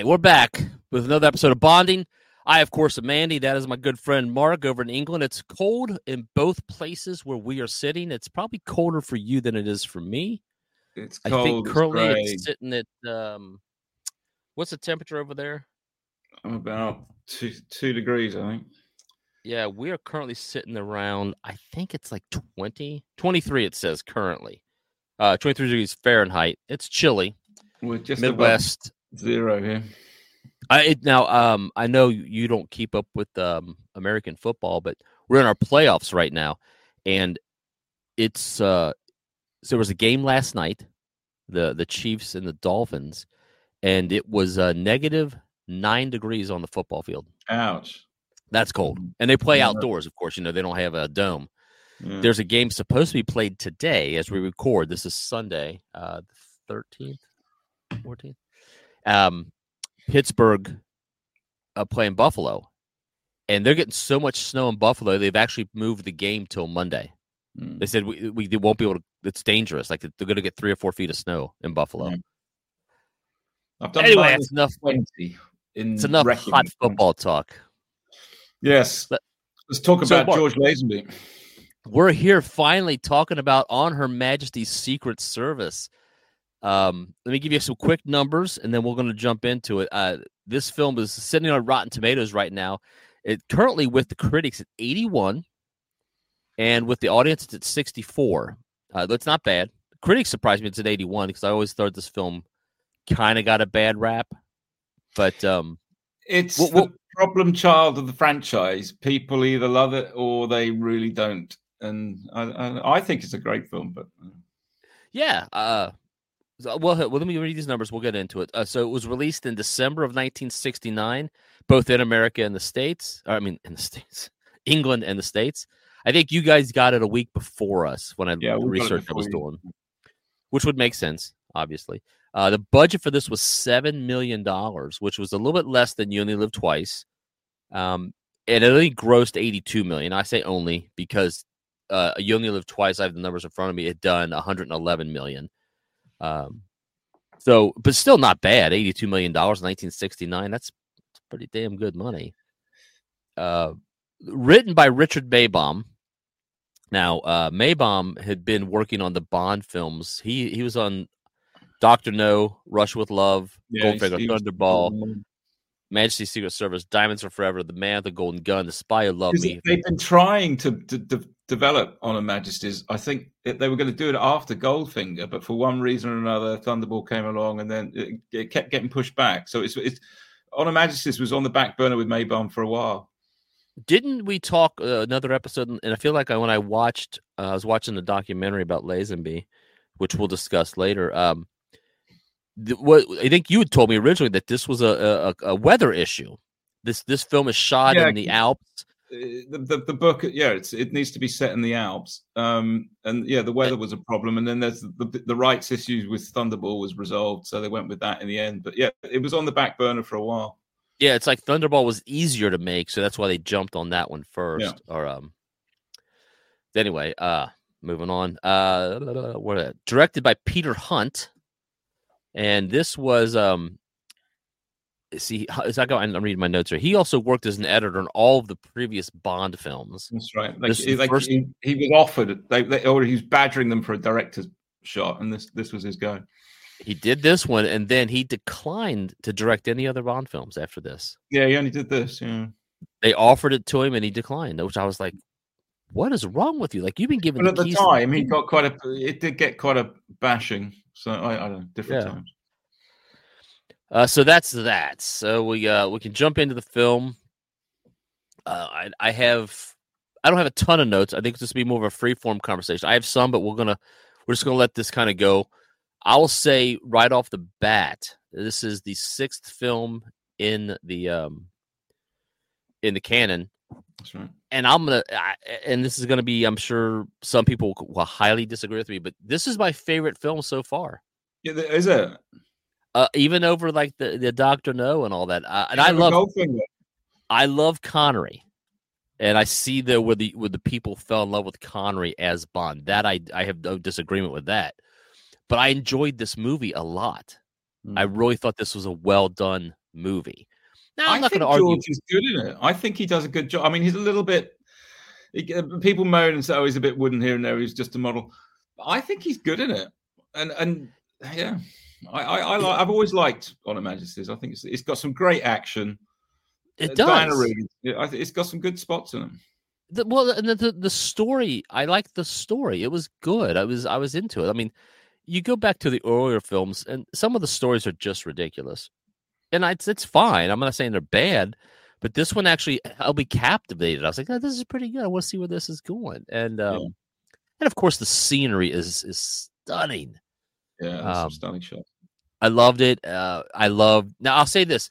Right, we're back with another episode of Bonding. I, of course, am Andy. That is my good friend Mark over in England. It's cold in both places where we are sitting. It's probably colder for you than it is for me. It's cold. I think it's currently grey. it's sitting at um, what's the temperature over there? I'm about two two degrees, I think. Yeah, we are currently sitting around, I think it's like 20, 23, it says currently. Uh, 23 degrees Fahrenheit. It's chilly. We're just Midwest. Zero here. I it, now um I know you don't keep up with um American football, but we're in our playoffs right now, and it's uh so there was a game last night, the the Chiefs and the Dolphins, and it was uh, negative nine degrees on the football field. Ouch. That's cold, and they play Yeah. outdoors. Of course, you know they don't have a dome. Yeah. There's a game supposed to be played today as we record. This is Sunday, uh, the thirteenth, fourteenth. Um, Pittsburgh uh, playing Buffalo, and they're getting so much snow in Buffalo they've actually moved the game till Monday. Mm. They said we, we won't be able to. It's dangerous. Like they're going to get three or four feet of snow in Buffalo. Yeah. I've done Anyway, that's enough. 20 in It's enough wrecking. hot football talk. Yes. Let- Let's talk So, about Mark- George Lazenby. we're here finally talking about on her majesty's secret service um, let me give you some quick numbers and then we're going to jump into it uh, this film is sitting on rotten tomatoes right now it currently with the critics at 81 and with the audience it's at 64 uh, that's not bad critics surprised me it's at 81 because i always thought this film kind of got a bad rap but um, It's Well- the problem child of the franchise. People either love it or they really don't. And I, I, I think it's a great film, but uh, Yeah. Uh, well, well, let me read these numbers. We'll get into it. Uh, so it was released in December of 1969, both in America and the States. Or, I mean, in the States, England and the States. I think you guys got it a week before us when I Yeah, the it research I was doing, which would make sense, obviously. Uh, the budget for this was seven million dollars, which was a little bit less than You Only Live Twice. Um, and it only grossed 82 million. I say only because uh, You Only Live Twice. I have the numbers in front of me. It done 111 million. Um, so, but still not bad. 82 million dollars in 1969. That's, that's pretty damn good money. Uh, written by Richard Maybaum. Now, uh, Maybaum had been working on the Bond films. He he was on Doctor No, Russia with Love, yeah, Goldfinger, Thunderball, Majesty's Secret Service, Diamonds Are Forever, The Man with the Golden Gun, The Spy Who Loved Me. They've been trying to, to, de- develop on her Majesty's. I think they were going to do it after Goldfinger, but for one reason or another, Thunderball came along, and then it, it kept getting pushed back. So it's it's on her Majesty's was on the back burner with Maybaum for a while. Didn't we talk uh, another episode? And I feel like I, when I watched, uh, I was watching the documentary about Lazenby, which we'll discuss later. Um, th- what I think you had told me originally that this was a a, a weather issue. This this film is shot Yeah, in the Alps. The, the, the book, yeah, it's it needs to be set in the Alps, um, and yeah, the weather was a problem, and then there's the the rights issues with Thunderball was resolved, so they went with that in the end. But yeah, it was on the back burner for a while. Yeah, it's like Thunderball was easier to make, so that's why they jumped on that one first. Or um. Anyway, uh, moving on. Uh, what directed by Peter Hunt, and this was um. See, it's not going. I'm reading my notes here. He also worked as an editor on all of the previous Bond films. That's right. Like, like first- he, he was offered, they, they, or he was badgering them for a director's shot, and this this was his go. He did this one, and then he declined to direct any other Bond films after this. Yeah, he only did this. Yeah, They offered it to him, and he declined. Which I was like, "What is wrong with you? Like you've been given." but at the keys to time, he got quite a. It did get quite a bashing. So I, I don't know, different Yeah. times. Uh, so that's that. So we uh we can jump into the film. Uh, I I have I don't have a ton of notes. I think this will be more of a free form conversation. I have some, but we're gonna we're just gonna let this kind of go. I will say right off the bat, this is the sixth film in the um in the canon, That's right. and I'm gonna I, and this is gonna be I'm sure some people will highly disagree with me, but this is my favorite film so far. Yeah, is it? Uh, even over like the the Doctor No and all that, uh, and I love Goldfinger. I love Connery, and I see the where the where the people fell in love with Connery as Bond. That I I have no disagreement with that, but I enjoyed this movie a lot. I Mm. really thought this was a well done movie. Now I'm I not think going to argue. George is good in it. I think he does a good job. I mean, he's a little bit. uh, People moan and say, "Oh, he's a bit wooden here and there. He's just a model." But I think he's good in it, and and yeah, I I, I like, I've always liked On Her Majesty's. I think it's, it's got some great action. It Uh, does. Diana Rigg, yeah, I think it's got some good spots in them. the, well and the, the the story i liked the story it was good i was i was into it i mean you go back to the earlier films and some of the stories are just ridiculous and I, it's, it's fine i'm not saying they're bad but this one actually i'll be captivated i was like oh, this is pretty good i want to see where this is going and um Yeah. and of course the scenery is is stunning Yeah, Um, stunning shot. I loved it. Uh, I love. Now I'll say this,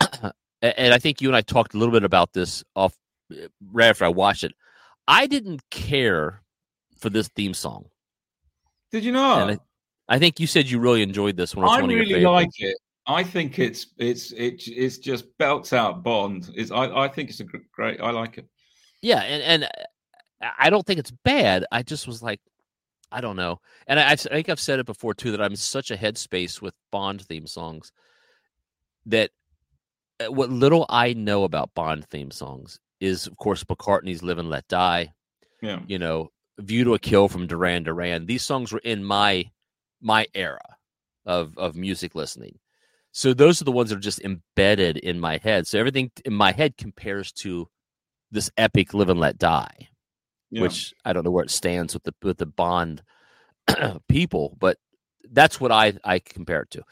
and I think you and I talked a little bit about this off uh, right after I watched it. I didn't care for this theme song. Did you know? and I think you said you really enjoyed this one. I really like it. I think it's it's it, it's just belts out Bond. Is I, I think it's a great. I like it. Yeah, and and uh, I don't think it's bad. I just was like, I don't know, and I, I think I've said it before too that I'm such a headspace with Bond theme songs that uh, what little I know about Bond theme songs is, of course, McCartney's "Live and Let Die." Yeah, You know, "View to a Kill" from Duran Duran. These songs were in my my era of of music listening. So those are the ones that are just embedded in my head. So everything in my head compares to this epic "Live and Let Die." Yeah. which I don't know where it stands with the with the Bond people, but that's what I I compare it to.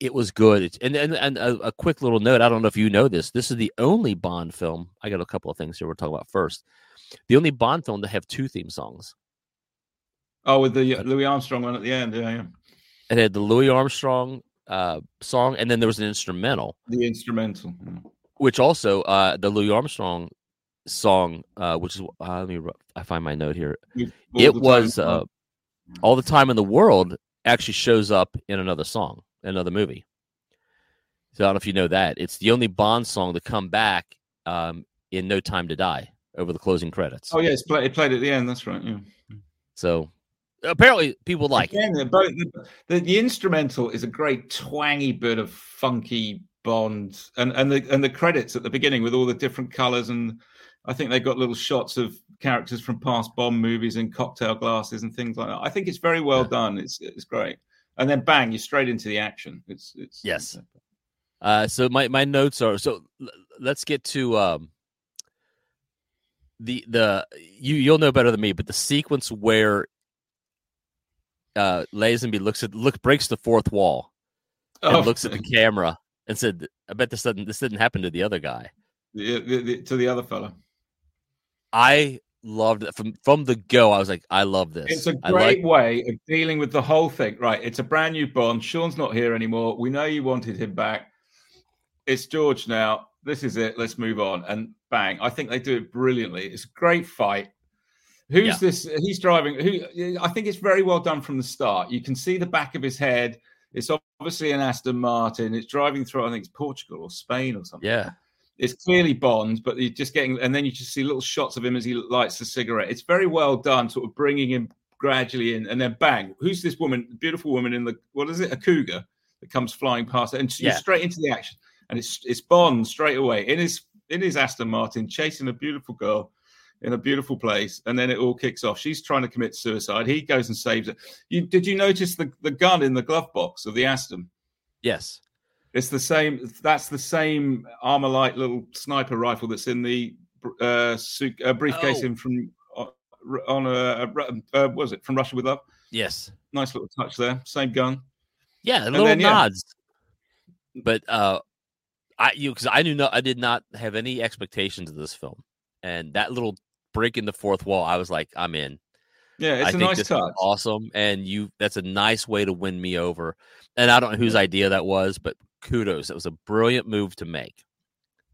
It was good. It's, and and, and a, a quick little note. I don't know if you know this. This is the only Bond film. I got a couple of things here we're talking about first. The only Bond film to have two theme songs. oh, with the Louis Armstrong one at the end. Yeah, yeah. It had the Louis Armstrong uh, song, and then there was an instrumental, The instrumental. Which also uh, the Louis Armstrong song, uh, which is uh, let me I find my note here. All it was uh, all the time in the world actually shows up in another song, another movie. So I don't know if you know that. It's the only Bond song to come back um, in No Time to Die over the closing credits. Oh yeah, it's play, it played at the end. That's right. Yeah. So apparently people like it. Again, the, both, the, the, the instrumental is a great twangy bit of funky Bond, and and the and the credits at the beginning with all the different colors, and I think they've got little shots of characters from past Bond movies in cocktail glasses and things like that. I think it's very well Yeah. done. It's it's great, and then bang, you're straight into the action. It's it's Yes. Uh, so my, my notes are so l- let's get to um, the the you you'll know better than me, but the sequence where uh, Lazenby looks at look breaks the fourth wall and Oh, looks at the camera and said, "I bet this doesn't this didn't happen to the other guy." the, the, the, to the other fella. I loved it from from the go. I was like, "I love this." It's a great like way of dealing with the whole thing. Right. It's a brand new Bond. Sean's not here anymore. We know you wanted him back. It's George now. This is it. Let's move on. And bang. I think they do it brilliantly. It's a great fight. Who's Yeah. this? He's driving. Who? I think it's very well done from the start. You can see the back of his head. It's obviously an Aston Martin. It's driving through. I think it's Portugal or Spain or something yeah, it's clearly Bond, but you're just getting, and then you just see little shots of him as he lights the cigarette. It's very well done, sort of bringing him gradually in, and then bang, who's this woman? Beautiful woman in the what is it? A cougar that comes flying past, and she's Yeah. straight into the action, and it's it's Bond straight away in his in his Aston Martin chasing a beautiful girl in a beautiful place, and then it all kicks off. She's trying to commit suicide. He goes and saves her. You did you notice the the gun in the glove box of the Aston? yes, It's the same. That's the same armor light little sniper rifle that's in the uh, uh, briefcase Oh. in from uh, on a, a uh, was it from Russia with Love? yes, Nice little touch there. Same gun. yeah. Little then, yeah. nods, but uh, I you because I knew not I did not have any expectations of this film, and that little break in the fourth wall, I was like, I'm in. Yeah, it's I a think nice this is touch. awesome, and you that's a nice way to win me over. And I don't know whose idea that was, but kudos. It was a brilliant move to make.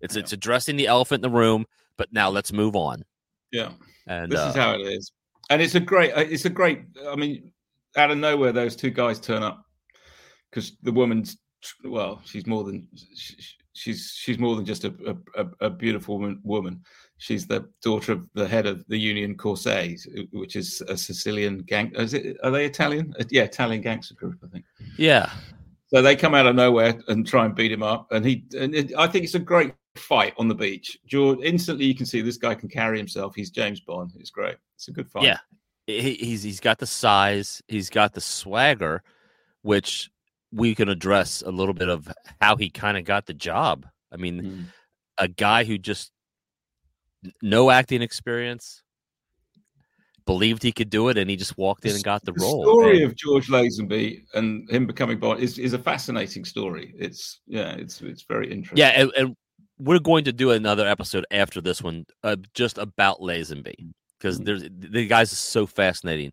It's Yeah. it's addressing the elephant in the room, but now let's move on. Yeah, And this uh, is how it is, and it's a great. uh, It's a great. I mean, out of nowhere, those two guys turn up because the woman's well, she's more than she- she's she's more than just a a, a- beautiful woman, woman. She's the daughter of the head of the Union Corsairs, which is a Sicilian gang. Is it? Are they Italian? Yeah, Italian gangster group, I think. yeah, So they come out of nowhere and try and beat him up, and he and it, I think it's a great fight on the beach. George instantly you can see this guy can carry himself. He's James Bond. It's great. It's a good fight. Yeah, he, he's he's got the size, he's got the swagger, which we can address a little bit of how he kind of got the job. I mean, Mm. a guy who just no acting experience believed he could do it, and he just walked in and got the, The role. The story And- of George Lazenby and him becoming Bond is, is a fascinating story. It's yeah, it's it's very interesting. yeah, and, and we're going to do another episode after this one, uh, just about Lazenby, because Mhm. there's the guy's so fascinating.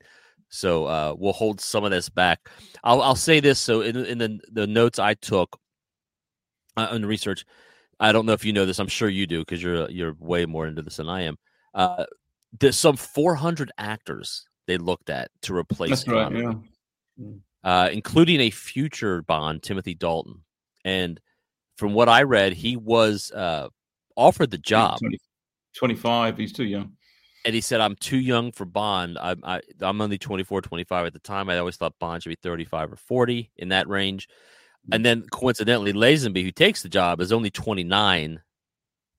So uh, we'll hold some of this back. I'll I'll say this. So in in the the notes I took uh, on the research, I don't know if you know this. I'm sure you do because you're you're way more into this than I am. Uh, there's some 400 actors they looked at to replace that's right. Connery Yeah. uh, including a future Bond, Timothy Dalton. And from what I read, he was uh, offered the job, 20 25. He's too young. and he said, "I'm too young for Bond. I'm I, I'm only 24, 25 at the time. I always thought Bond should be 35 or 40 in that range." And then coincidentally, Lazenby, who takes the job, is only 29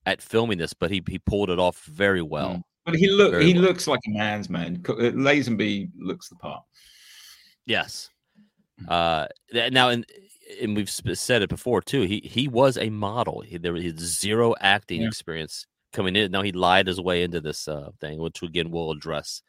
at filming this, but he he pulled it off very well. Mm. But he look Very he well. looks like a man's man. Co- uh, Lazenby looks the part. Yes. Uh, now, and and we've said it before too. He he was a model. He, there was zero acting Yeah. experience coming in. Now he lied his way into this uh, thing, which again we'll address.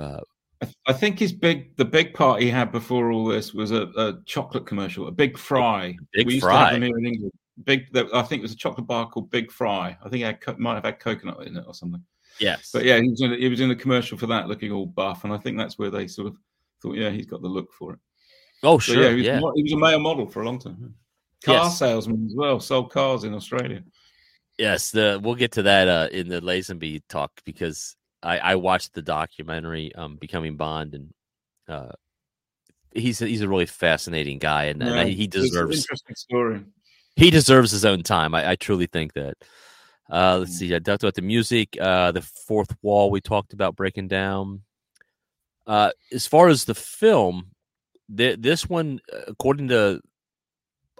Uh, I, I think his big the big part he had before all this was a, a chocolate commercial, a Big Fry. Big we used Fry. to have them here in England. Big, I think it was a chocolate bar called Big Fry. I think it had, might have had coconut in it or something. Yes, But yeah, he was in he was in a commercial for that, looking all buff, and I think that's where they sort of thought, yeah, he's got the look for it. oh So sure, yeah, he was, yeah, he was a male model for a long time. Car Yes. salesman as well, sold cars in Australia. yes. The we'll get to that uh, in the Lazenby talk because I, I watched the documentary um, Becoming Bond, and uh, he's a, he's a really fascinating guy, and, and he deserves interesting story. he deserves his own time. I, I truly think that. Uh, let's see. I talked about the music, uh, the fourth wall we talked about breaking down. Uh, as far as the film, th- this one, uh, according to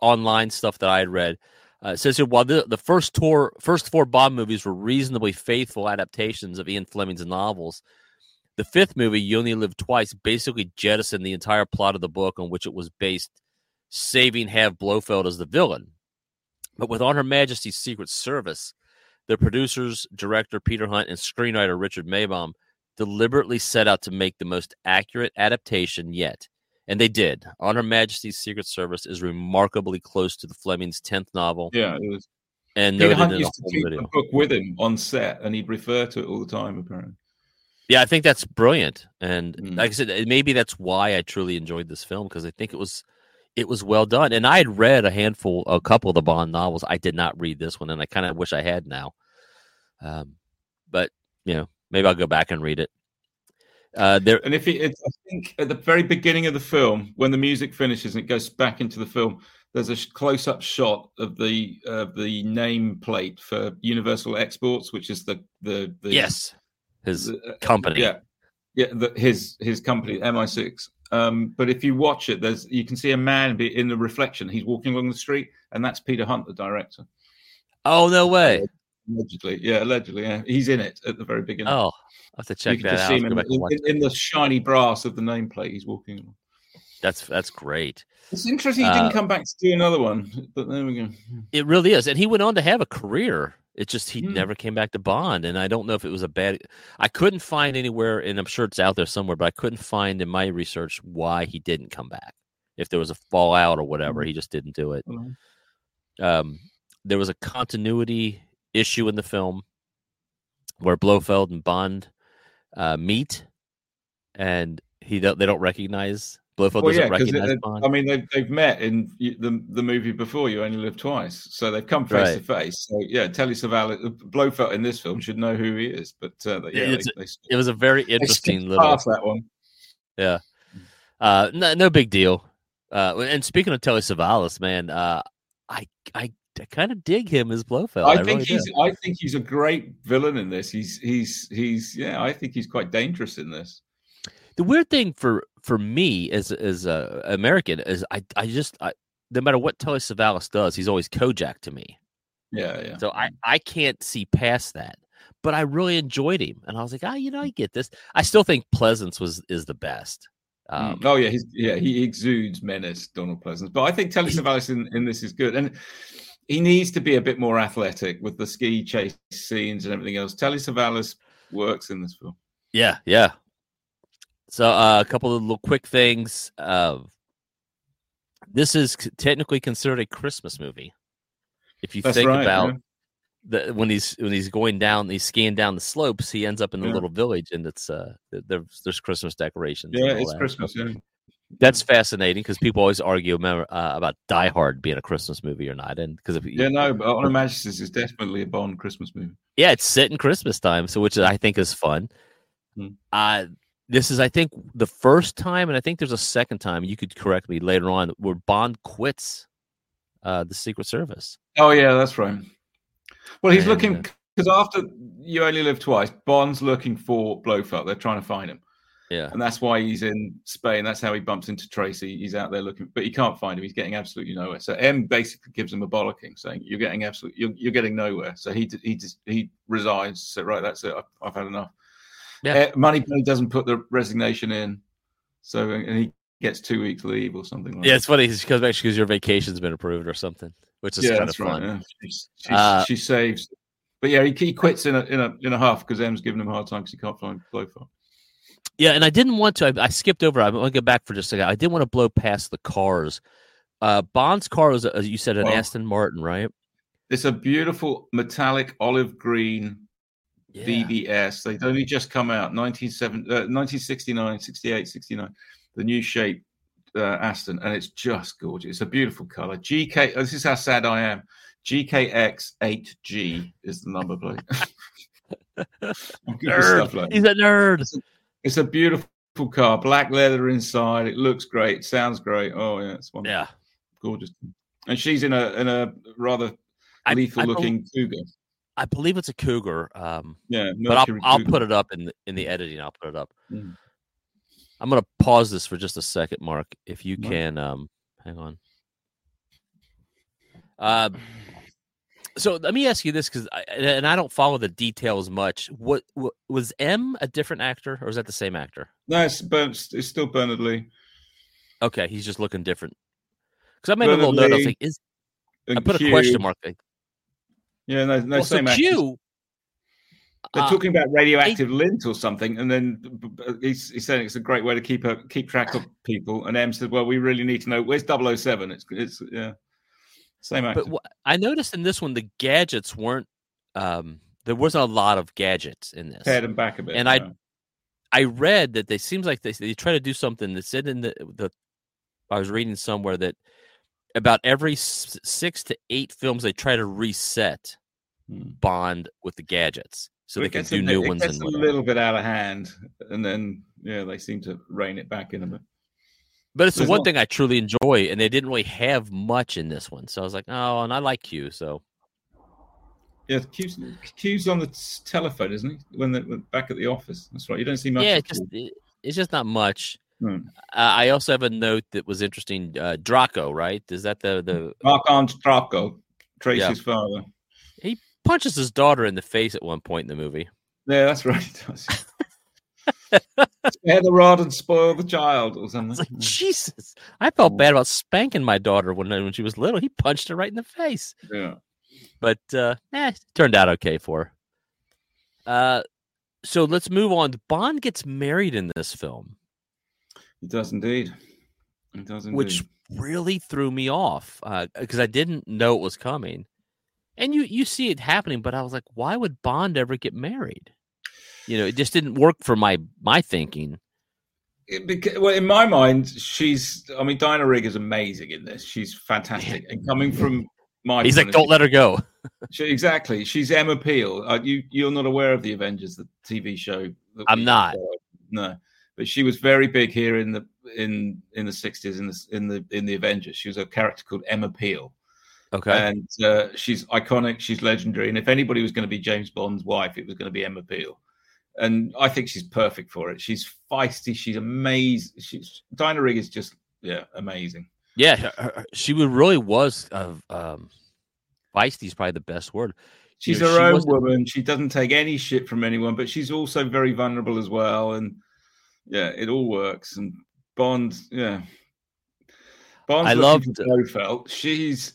online stuff that I had read, uh, says here while the, the first tour, first four Bond movies were reasonably faithful adaptations of Ian Fleming's novels, the fifth movie, You Only Live Twice, basically jettisoned the entire plot of the book on which it was based, saving Have Blofeld as the villain. But with On Her Majesty's Secret Service, the producers, director Peter Hunt, and screenwriter Richard Maybaum deliberately set out to make the most accurate adaptation yet. And they did. On Her Majesty's Secret Service is remarkably close to the Fleming's 10th novel Yeah, it was. and Peter Hunt used to keep video. the book with him on set, and he'd refer to it all the time. Apparently, Yeah, I think that's brilliant, and Mm. like I said, maybe that's why I truly enjoyed this film because I think it was it was well done. And I had read a handful, a couple of the Bond novels. I did not read this one, and I kind of wish I had now. Um, but you know, maybe I'll go back and read it. Uh, there, and if it, it's, I think at the very beginning of the film, when the music finishes and it goes back into the film, there's a sh- close-up shot of the of the nameplate for Universal Exports, which is the the, the yes, his the- uh, company. Yeah, yeah, the, his his company MI6. Um, but if you watch it, there's you can see a man be in the reflection. He's walking along the street, and that's Peter Hunt, the director. Oh no way! Allegedly, yeah, allegedly, yeah. He's in it at the very beginning. Oh, I have to check you can that just out. see him in, in- in- the shiny brass of the nameplate. He's walking. along. That's that's great. It's interesting he Uh, didn't come back to do another one, but there we go. It really is, and he went on to have a career. It just he Hmm. never came back to Bond, and I don't know if it was a bad. I couldn't find anywhere, and I'm sure it's out there somewhere, but I couldn't find in my research why he didn't come back. If there was a fallout or whatever, Hmm. he just didn't do it. Well, Um, there was a continuity issue in the film where Blofeld and Bond uh, meet, and he don't, they don't recognize Blofeld Well, doesn't yeah, recognize Bond. I mean they've they've met in the the movie before. You only live twice, so they've come face to face. So yeah, Telly Savalas, Blofeld in this film should know who he is, but uh, yeah, they, they, it was a very interesting little past that one. Uh, no, no big deal. Uh, and speaking of Telly Savalas, man, uh, I I, I kind of dig him as Blofeld. I, I think really he's do. I think he's a great villain in this. He's he's he's yeah. I think he's quite dangerous in this. The weird thing for for me as as a American is I I just I no matter what Telly Savalas does, he's always Kojak to me. Yeah, yeah. So I I can't see past that. But I really enjoyed him, and I was like, ah, oh, you know, I get this. I still think Pleasence was is the best. Um, oh yeah, he's, yeah, he exudes menace, Donald Pleasence. But I think Telly Savalas in, in this is good, and he needs to be a bit more athletic with the ski chase scenes and everything else. Telly Savalas works in this film. Yeah, yeah. So uh, a couple of little quick things. Uh, this is technically considered a Christmas movie. If you That's think right, about yeah. the when he's when he's going down, he's skiing down the slopes, he ends up in a yeah. little village, and it's uh there's there's Christmas decorations. Yeah, it's that. Christmas. Yeah. That's fascinating because people always argue uh, about Die Hard being a Christmas movie or not, and because yeah, no, but On Her Majesty's is definitely a Bond Christmas movie. Yeah, it's set in Christmas time, so which I think is fun. Hmm. Uh this is, I think, the first time, and I think there's a second time. You could correct me later on, where Bond quits uh, the Secret Service. Oh yeah, that's right. Well, he's and, looking because uh, after you only live twice, Bond's looking for Blofeld. They're trying to find him. Yeah, and that's why he's in Spain. That's how he bumps into Tracy. He's out there looking, but he can't find him. He's getting absolutely nowhere. So M basically gives him a bollocking, saying, "You're getting absolutely, you're, you're getting nowhere." So he he he resigns. So right, that's it. I've, I've had enough. Yeah. Uh, Moneypenny doesn't put the resignation in, so and he gets two weeks leave or something. Like yeah, that. it's funny because because your vacation's been approved or something, which is yeah, kind of fun. Right, yeah. uh, she saves, but yeah, he, he quits in a in a in a half because M's giving him a hard time because he can't find Blofeld. Yeah, and I didn't want to. I, I skipped over. I'm going to go back for just a second. I didn't want to blow past the cars. Uh, Bond's car was, as you said, an well, Aston Martin, right? It's a beautiful metallic olive green yeah. DBS. They'd only just come out 1969, uh, 68, 69. The new shape uh, Aston, and it's just gorgeous. It's a beautiful color. GK. This is how sad I am. GKX8G is the number plate. nerd. Like He's a nerd. It's a, beautiful car. Black leather inside. It looks great. It sounds great. Oh yeah, it's wonderful. Yeah, gorgeous. And she's in a in a rather lethal I, I looking cougar. I believe it's a cougar. Um, yeah, but I'll, I'll put it up in the, in the editing. I'll put it up. Mm. I'm gonna pause this for just a second, Mark. If you can, um, hang on. Uh, so let me ask you this, because and I don't follow the details much. What, what, was M a different actor, or is that the same actor? No, it's, it's still Bernard Lee. Okay, he's just looking different. Because I made Bernard a little note. I was like, is I put Q. a question mark. Like, yeah, no, no, well, same so Q, they're uh, talking about radioactive lint or something, and then he's, he's, saying it's a great way to keep a, keep track of people. And M said, "Well, we really need to know where's 007? It's it's yeah, same actor. But I noticed in this one the gadgets weren't. Um, there wasn't a lot of gadgets in this. Head and back a bit. And yeah. I, I read that they seems like they they try to do something that said in the the. I was reading somewhere that about every six to eight films they try to reset hmm. Bond with the gadgets so they can do a, new it ones. Gets a little bit out of hand, and then yeah, they seem to rein it back in a bit. But it's the one thing I truly enjoy, and they didn't really have much in this one. So I was like, oh, and I like Q, so. Yeah, Q's, Q's on the telephone, isn't he? When they're back at the office. That's right. You don't see much. Yeah, it's just, it's just not much. Hmm. Uh, I also have a note that was interesting. Uh, Draco, right? Is that the the Marc-Ange Draco, Tracy's yeah. father? He punches his daughter in the face at one point in the movie. Yeah, that's right. Spare the rod and spoil the child, or something. Like, Jesus, I felt bad about spanking my daughter when when she was little. He punched her right in the face. Yeah, but uh, eh, turned out okay for her. Uh, so let's move on. Bond gets married in this film. He does indeed. He does indeed. Which really threw me off because uh, I didn't know it was coming and you you see it happening but i was like why would bond ever get married you know it just didn't work for my my thinking. It, well in my mind she's i mean diana rigg is amazing in this. She's fantastic. And coming from my he's like don't let her go. She, exactly. She's emma peel. Uh, you you're not aware of the avengers the tv show i'm not. no. But she was very big here in the in in the 60s in the in the in the avengers. She was a character called emma peel. Okay. And uh, she's iconic. She's legendary. And if anybody was going to be James Bond's wife, it was going to be Emma Peel. And I think she's perfect for it. She's feisty. She's amazing. She's Diana Rigg is just yeah amazing. Yeah, her- her- she really was. Uh, um, feisty is probably the best word. She's know, her she own wasn't- woman. She doesn't take any shit from anyone, but she's also very vulnerable as well. And yeah, it all works. And Bond, yeah, Bond's I loved- Blofeld. She's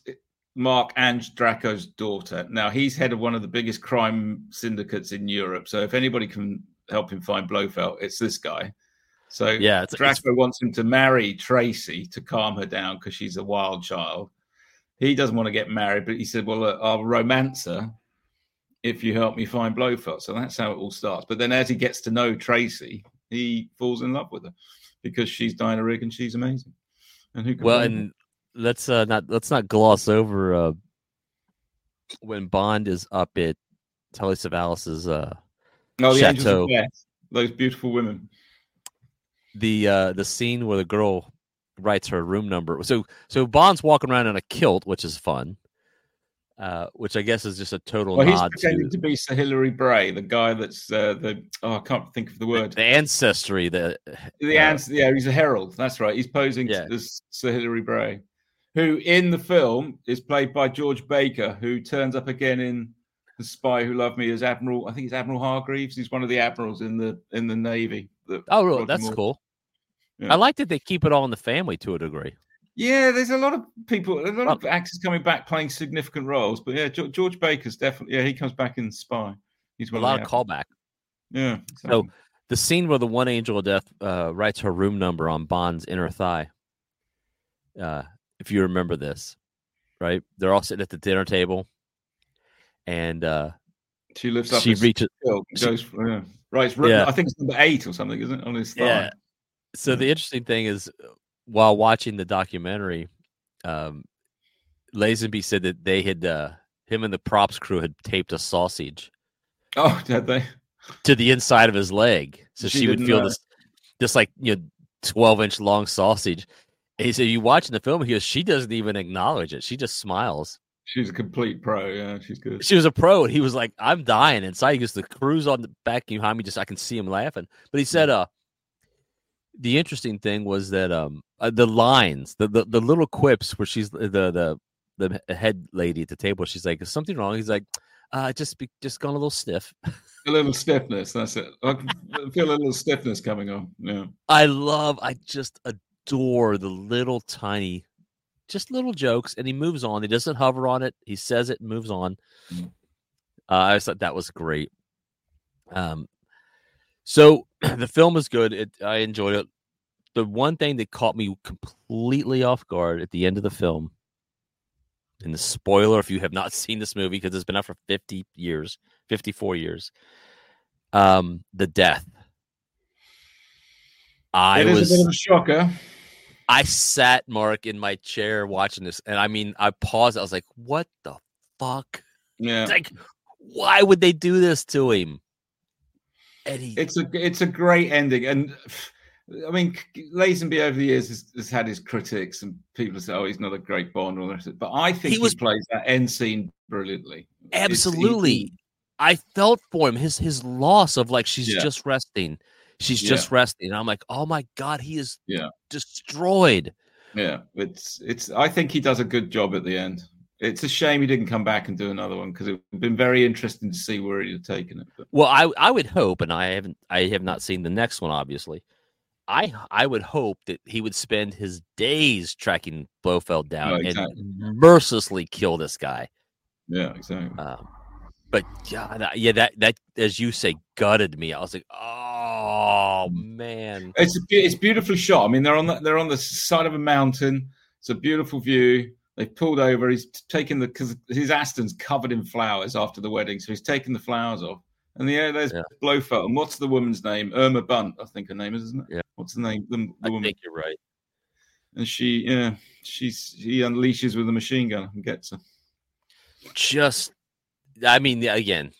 Marc-Ange Draco's daughter. Now he's head of one of the biggest crime syndicates in Europe. So if anybody can help him find Blofeld, it's this guy. So Yeah, it's, it's Draco wants him to marry Tracy to calm her down because she's a wild child. He doesn't want to get married, but he said, "Well, uh, I'll romance her if you help me find Blofeld." So that's how it all starts. But then, as he gets to know Tracy, he falls in love with her because she's Diana Rigg and she's amazing. And who can well, and let's uh, not let's not gloss over uh, when Bond is up at Telly Savalas's uh, oh, the Chateau. death, those beautiful women. the uh, the scene where the girl writes her room number. So so Bond's walking around in a kilt, which is fun. Uh, which I guess is just a total Well, he's nod pretending to to be Sir Hilary Bray, the guy that's uh, the oh, I can't think of the word. the ancestry. The The Uh, answer, yeah, he's a herald. That's right. He's posing Yeah. as Sir Hilary Bray, who in the film is played by George Baker, who turns up again in The Spy Who Loved Me as Admiral. I think it's Admiral Hargreaves. He's one of the admirals in the in the navy. that oh, really? That's cool. Yeah. I like that they keep it all in the family to a degree. Yeah, there's a lot of people, a lot of actors coming back playing significant roles. But yeah, George, Baker's definitely. Yeah, he comes back in Spy. He's A one lot the of callback. Yeah. So- The scene where the one angel of death uh, writes her room number on Bond's inner thigh. Uh, if you remember this, right? They're all sitting at the dinner table, and uh, she lifts up. she reaches. and she- yeah. Right. It's, Yeah. I think it's number eight or something, isn't it? On his thigh. Yeah. So Yeah. the interesting thing is, while watching the documentary, um, Lazenby said that they had uh, him and the props crew had taped a sausage Oh, did they? to the inside of his leg, so She she, would feel know. this, this like you know, twelve inch long sausage. He said, "You watching the film?" He goes, "She doesn't even acknowledge it. She just smiles." She's a complete pro. Yeah, she's good. She was a pro, and he was like, "I'm dying inside." He goes, "The crew's on the back behind me, just I can see him laughing." But he said, "Uh, the interesting thing was that um, uh, the lines, the, the the little quips where she's the the the head lady at the table, she's like, "Is something wrong?" He's like, "Uh, just be just gone a little stiff." A little stiffness. That's it. I feel a little stiffness coming on. Yeah. I love, I just adore the little tiny, just little jokes, and he moves on. He doesn't hover on it. He says it and moves on. Mm. Uh, I just thought that was great. Um, so the film is good. It, I enjoyed it. The one thing that caught me completely off guard at the end of the film, and the spoiler if you have not seen this movie because it's been out for fifty years, fifty-four years, um, the death. I It was a bit of a shocker. I sat Mark in my chair watching this, and I mean, I paused. I was like, "What the fuck? Yeah. Like, why would they do this to him?" And he, It's a it's a great ending, and I mean Lazenby over the years has, has had his critics, and people say, "Oh, he's not a great Bond," or all the rest of it. But I think He he, was- plays that end scene brilliantly. It's- he- absolutely, I felt for him. His his loss of like she's Yeah. just resting, she's Yeah. just resting. And I'm like, oh my god, he is Yeah. destroyed. yeah, it's it's. I think he does a good job at the end. It's a shame he didn't come back and do another one because it would have been very interesting to see where he'd have taken it. But Well, I I would hope, and I haven't I have not seen the next one, obviously. I I would hope that he would spend his days tracking Blofeld down Oh, exactly. and mercilessly kill this guy. yeah, exactly. Um, but yeah, that, yeah, that that as you say gutted me. I was like, oh man, It's it's beautifully shot. I mean, they're on the, they're on the side of a mountain. It's a beautiful view. They've pulled over. He's taken the because his Aston's covered in flowers after the wedding, so he's taken the flowers off. And yeah, uh, there's Yeah. Blofeld. And what's the woman's name? Irma Bunt, I think her name is, isn't it? Yeah. What's the name? The, the I woman. think you're right. And she, yeah, she's he unleashes with a machine gun and gets her. Just, I mean, again,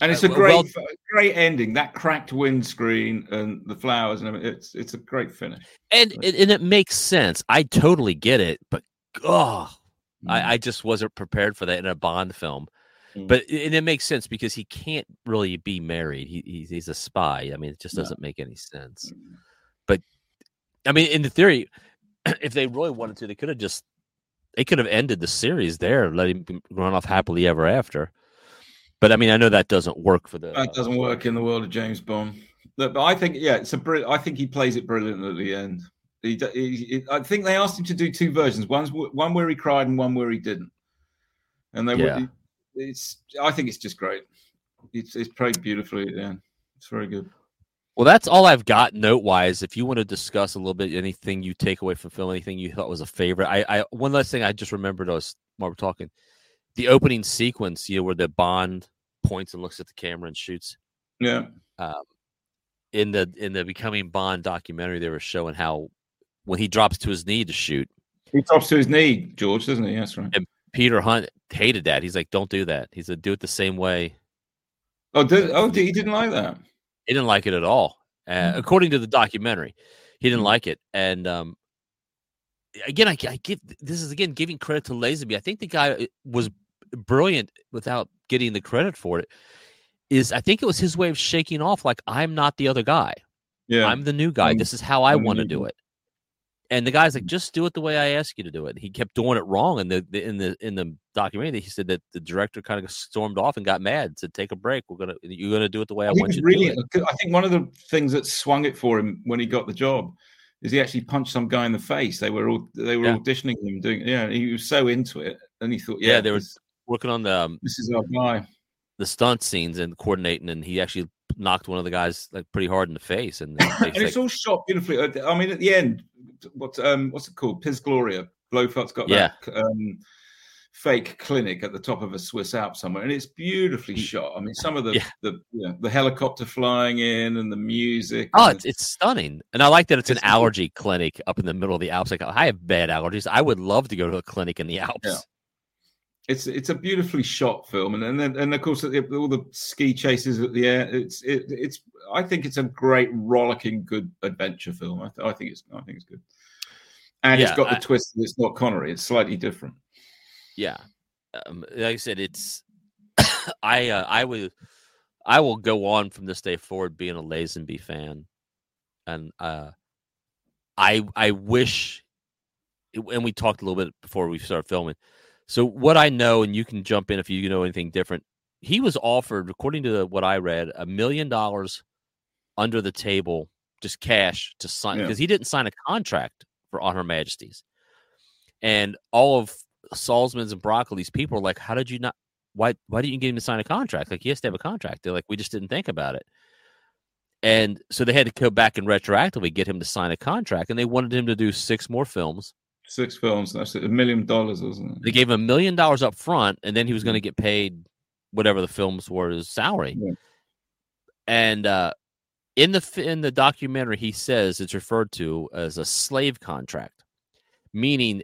And it's Uh, a great, well- great ending. That cracked windscreen and the flowers and. It's it's a great finish. and it, and it makes sense. I totally get it, but oh, Mm. I, I just wasn't prepared for that in a Bond film. Mm. But and it makes sense because he can't really be married. He, he's, he's a spy. I mean, it just doesn't make any sense. Mm. But I mean, in the theory, if they really wanted to, they could have just they could have ended the series there, let him run off happily ever after. But I mean, I know that doesn't work for the. That doesn't work in the world of James Bond. But I think, yeah, it's a brilliant. I think he plays it brilliantly at the end. He, he, he, I think they asked him to do two versions. One's one where he cried and one where he didn't. And they yeah. it's. I think it's just great. It's it's played beautifully at the end. It's very good. Well, that's all I've got note wise. If you want to discuss a little bit anything you take away from film, anything you thought was a favorite, I, I one last thing I just remembered us while we're talking, the opening sequence, you know, where the Bond points and looks at the camera and shoots. Yeah. Um, in the in the Becoming Bond documentary, they were showing how when he drops to his knee to shoot, he drops to his knee, George, doesn't he? That's right. And Peter Hunt hated that. He's like, "Don't do that." He said, "Do it the same way." Oh, did, oh, he didn't like that. He didn't like it at all, uh, mm-hmm. according to the documentary. He didn't mm-hmm. like it, and um, again, I, I, give this is again giving credit to Lazenby. I think the guy uh, was brilliant without getting the credit for it. Is I think it was his way of shaking off like I'm not the other guy. Yeah, I'm the new guy. Mm-hmm. This is how I want to do it. And the guy's like, just do it the way I ask you to do it. He kept doing it wrong. And the, the in the in the documentary, he said that the director kind of stormed off and got mad. Said, "Take a break. We're gonna you're gonna do it the way I, I want you to do it." I think one of the things that swung it for him when he got the job is he actually punched some guy in the face. They were all they were yeah. auditioning him doing. Yeah, he was so into it, and he thought, "Yeah, yeah they were working on the um, this is our guy." The stunt scenes and coordinating, and he actually knocked one of the guys like pretty hard in the face, and, and it's all shot beautifully. I mean, at the end, what's um what's it called? Piz Gloria. Blofeld's got yeah. that um, fake clinic at the top of a Swiss Alp somewhere, and it's beautifully shot. I mean, some of the yeah. the you know, the helicopter flying in and the music. Oh, it's, it's stunning, and I like that it's, it's an allergy clinic up in the middle of the Alps. Like I have bad allergies. I would love to go to a clinic in the Alps. Yeah. It's it's a beautifully shot film, and and then and of course all the ski chases at the air. It's it, it's I think it's a great rollicking good adventure film. I, th- I think it's I think it's good, and yeah, it's got the I, twist that it's not Connery. It's slightly different. Yeah, um, like I said, it's I uh, I would I will go on from this day forward being a Lazenby fan, and uh, I I wish, and we talked a little bit before we started filming so what I know, and you can jump in if you know anything different. He was offered, according to what I read, a million dollars under the table, just cash to sign because yeah. he didn't sign a contract for On Her Majesty's. And all of Saltzman's and Broccoli's people are like, "How did you not? Why? Why didn't you get him to sign a contract? Like he has to have a contract." They're like, "We just didn't think about it." And so they had to go back and retroactively get him to sign a contract, and they wanted him to do six more films Six films. That's a million dollars, wasn't it? They gave him a million dollars up front, and then he was going to get paid whatever the films were his salary. Yeah. And uh, in the in the documentary, he says it's referred to as a slave contract, meaning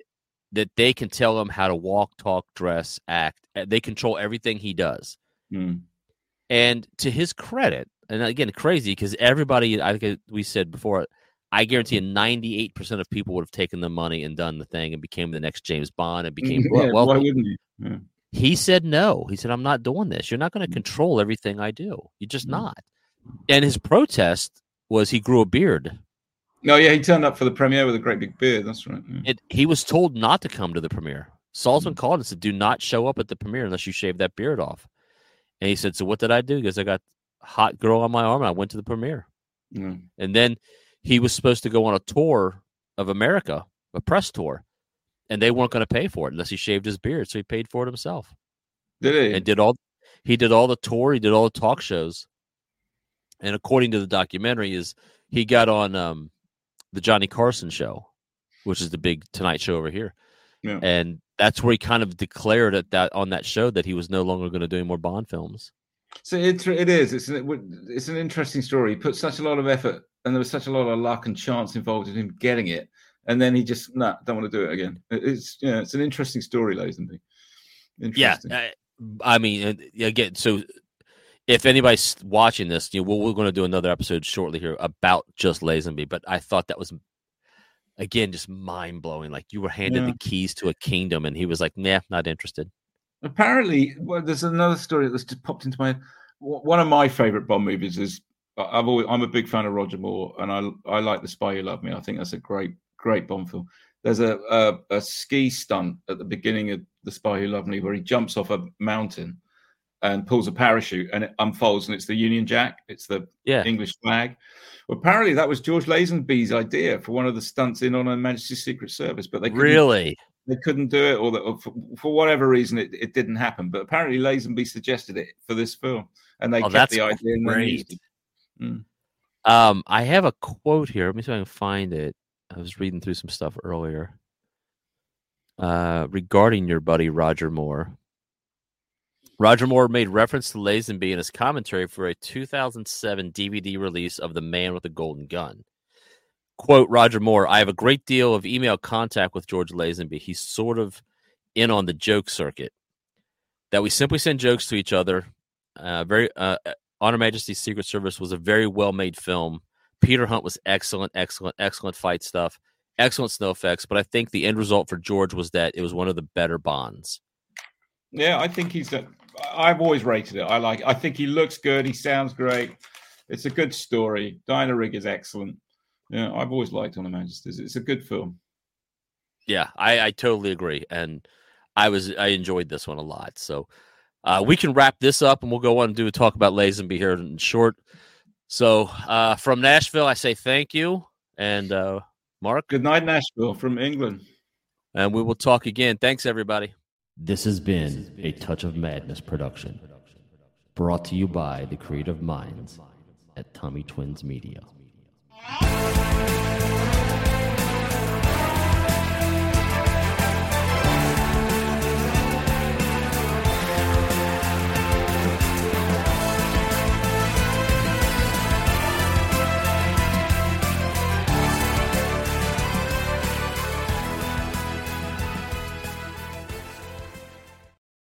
that they can tell him how to walk, talk, dress, act. They control everything he does. Mm. And to his credit, and again, crazy because everybody, I think we said before, I guarantee you 98% of people would have taken the money and done the thing and became the next James Bond and became yeah, well. Why wouldn't he? Yeah. He said no. He said, I'm not doing this. You're not going to mm. control everything I do. You're just mm. not. And his protest was he grew a beard. No, yeah, he turned up for the premiere with a great big beard. That's right. Yeah. It, he was told not to come to the premiere. Saltzman mm. called and said, Do not show up at the premiere unless you shave that beard off. And he said, So what did I do? Because I got hot girl on my arm and I went to the premiere. Mm. And then he was supposed to go on a tour of America, a press tour, and they weren't going to pay for it unless he shaved his beard. So he paid for it himself. Did he? And did all he did all the tour, he did all the talk shows. And according to the documentary, is he got on um, the Johnny Carson show, which is the big Tonight Show over here, yeah. and that's where he kind of declared at that on that show that he was no longer going to do any more Bond films. So it, it is. It's an, it's an interesting story. He put such a lot of effort, and there was such a lot of luck and chance involved in him getting it, and then he just no, nah, don't want to do it again. It's yeah, it's an interesting story, Lazenby. Yeah, I, I mean, uh, again, so if anybody's watching this, you know, we're, we're going to do another episode shortly here about just Lazenby. But I thought that was again just mind blowing. Like you were handed yeah. the keys to a kingdom, and he was like, "Nah, not interested." Apparently, well, there's another story that's just popped into my head. One of my favorite Bond movies is I've always I'm a big fan of Roger Moore, and I I like The Spy Who Loved Me. I think that's a great great Bond film. there's a, a, a ski stunt at the beginning of The Spy Who Loved Me where he jumps off a mountain and pulls a parachute and it unfolds and it's the Union Jack. It's the yeah. English flag. Well, apparently that was George Lazenby's idea for one of the stunts in on Her Majesty's Secret Service, but they really they couldn't do it, or, or for, for, whatever reason it, it didn't happen. But apparently Lazenby suggested it for this film, and they oh, kept the idea. Great. Mm. Um, I have a quote here. Let me see if I can find it. I was reading through some stuff earlier uh, regarding your buddy Roger Moore. Roger Moore made reference to Lazenby in his commentary for a 2007 DVD release of The Man with the Golden Gun. Quote Roger Moore, I have a great deal of email contact with George Lazenby. He's sort of in on the joke circuit. That we simply send jokes to each other. Uh, very uh, On Her Majesty's Secret Service was a very well made film. Peter Hunt was excellent, excellent, excellent fight stuff, excellent snow effects. But I think the end result for George was that it was one of the better Bonds. Yeah, I think he's a I've always rated it. I like. I think he looks good. He sounds great. It's a good story. Diana Rigg is excellent. Yeah, I've always liked On Her Majesty's. It's a good film. Yeah, I, I totally agree, and I was I enjoyed this one a lot. So uh, we can wrap this up, and we'll go on and do a talk about Lazenby here in short. So uh, from Nashville, I say thank you, and uh, Mark. Good night, Nashville, from England. And we will talk again. Thanks, everybody. This has been a Touch of Madness production, brought to you by the creative minds at Tommy Twins Media.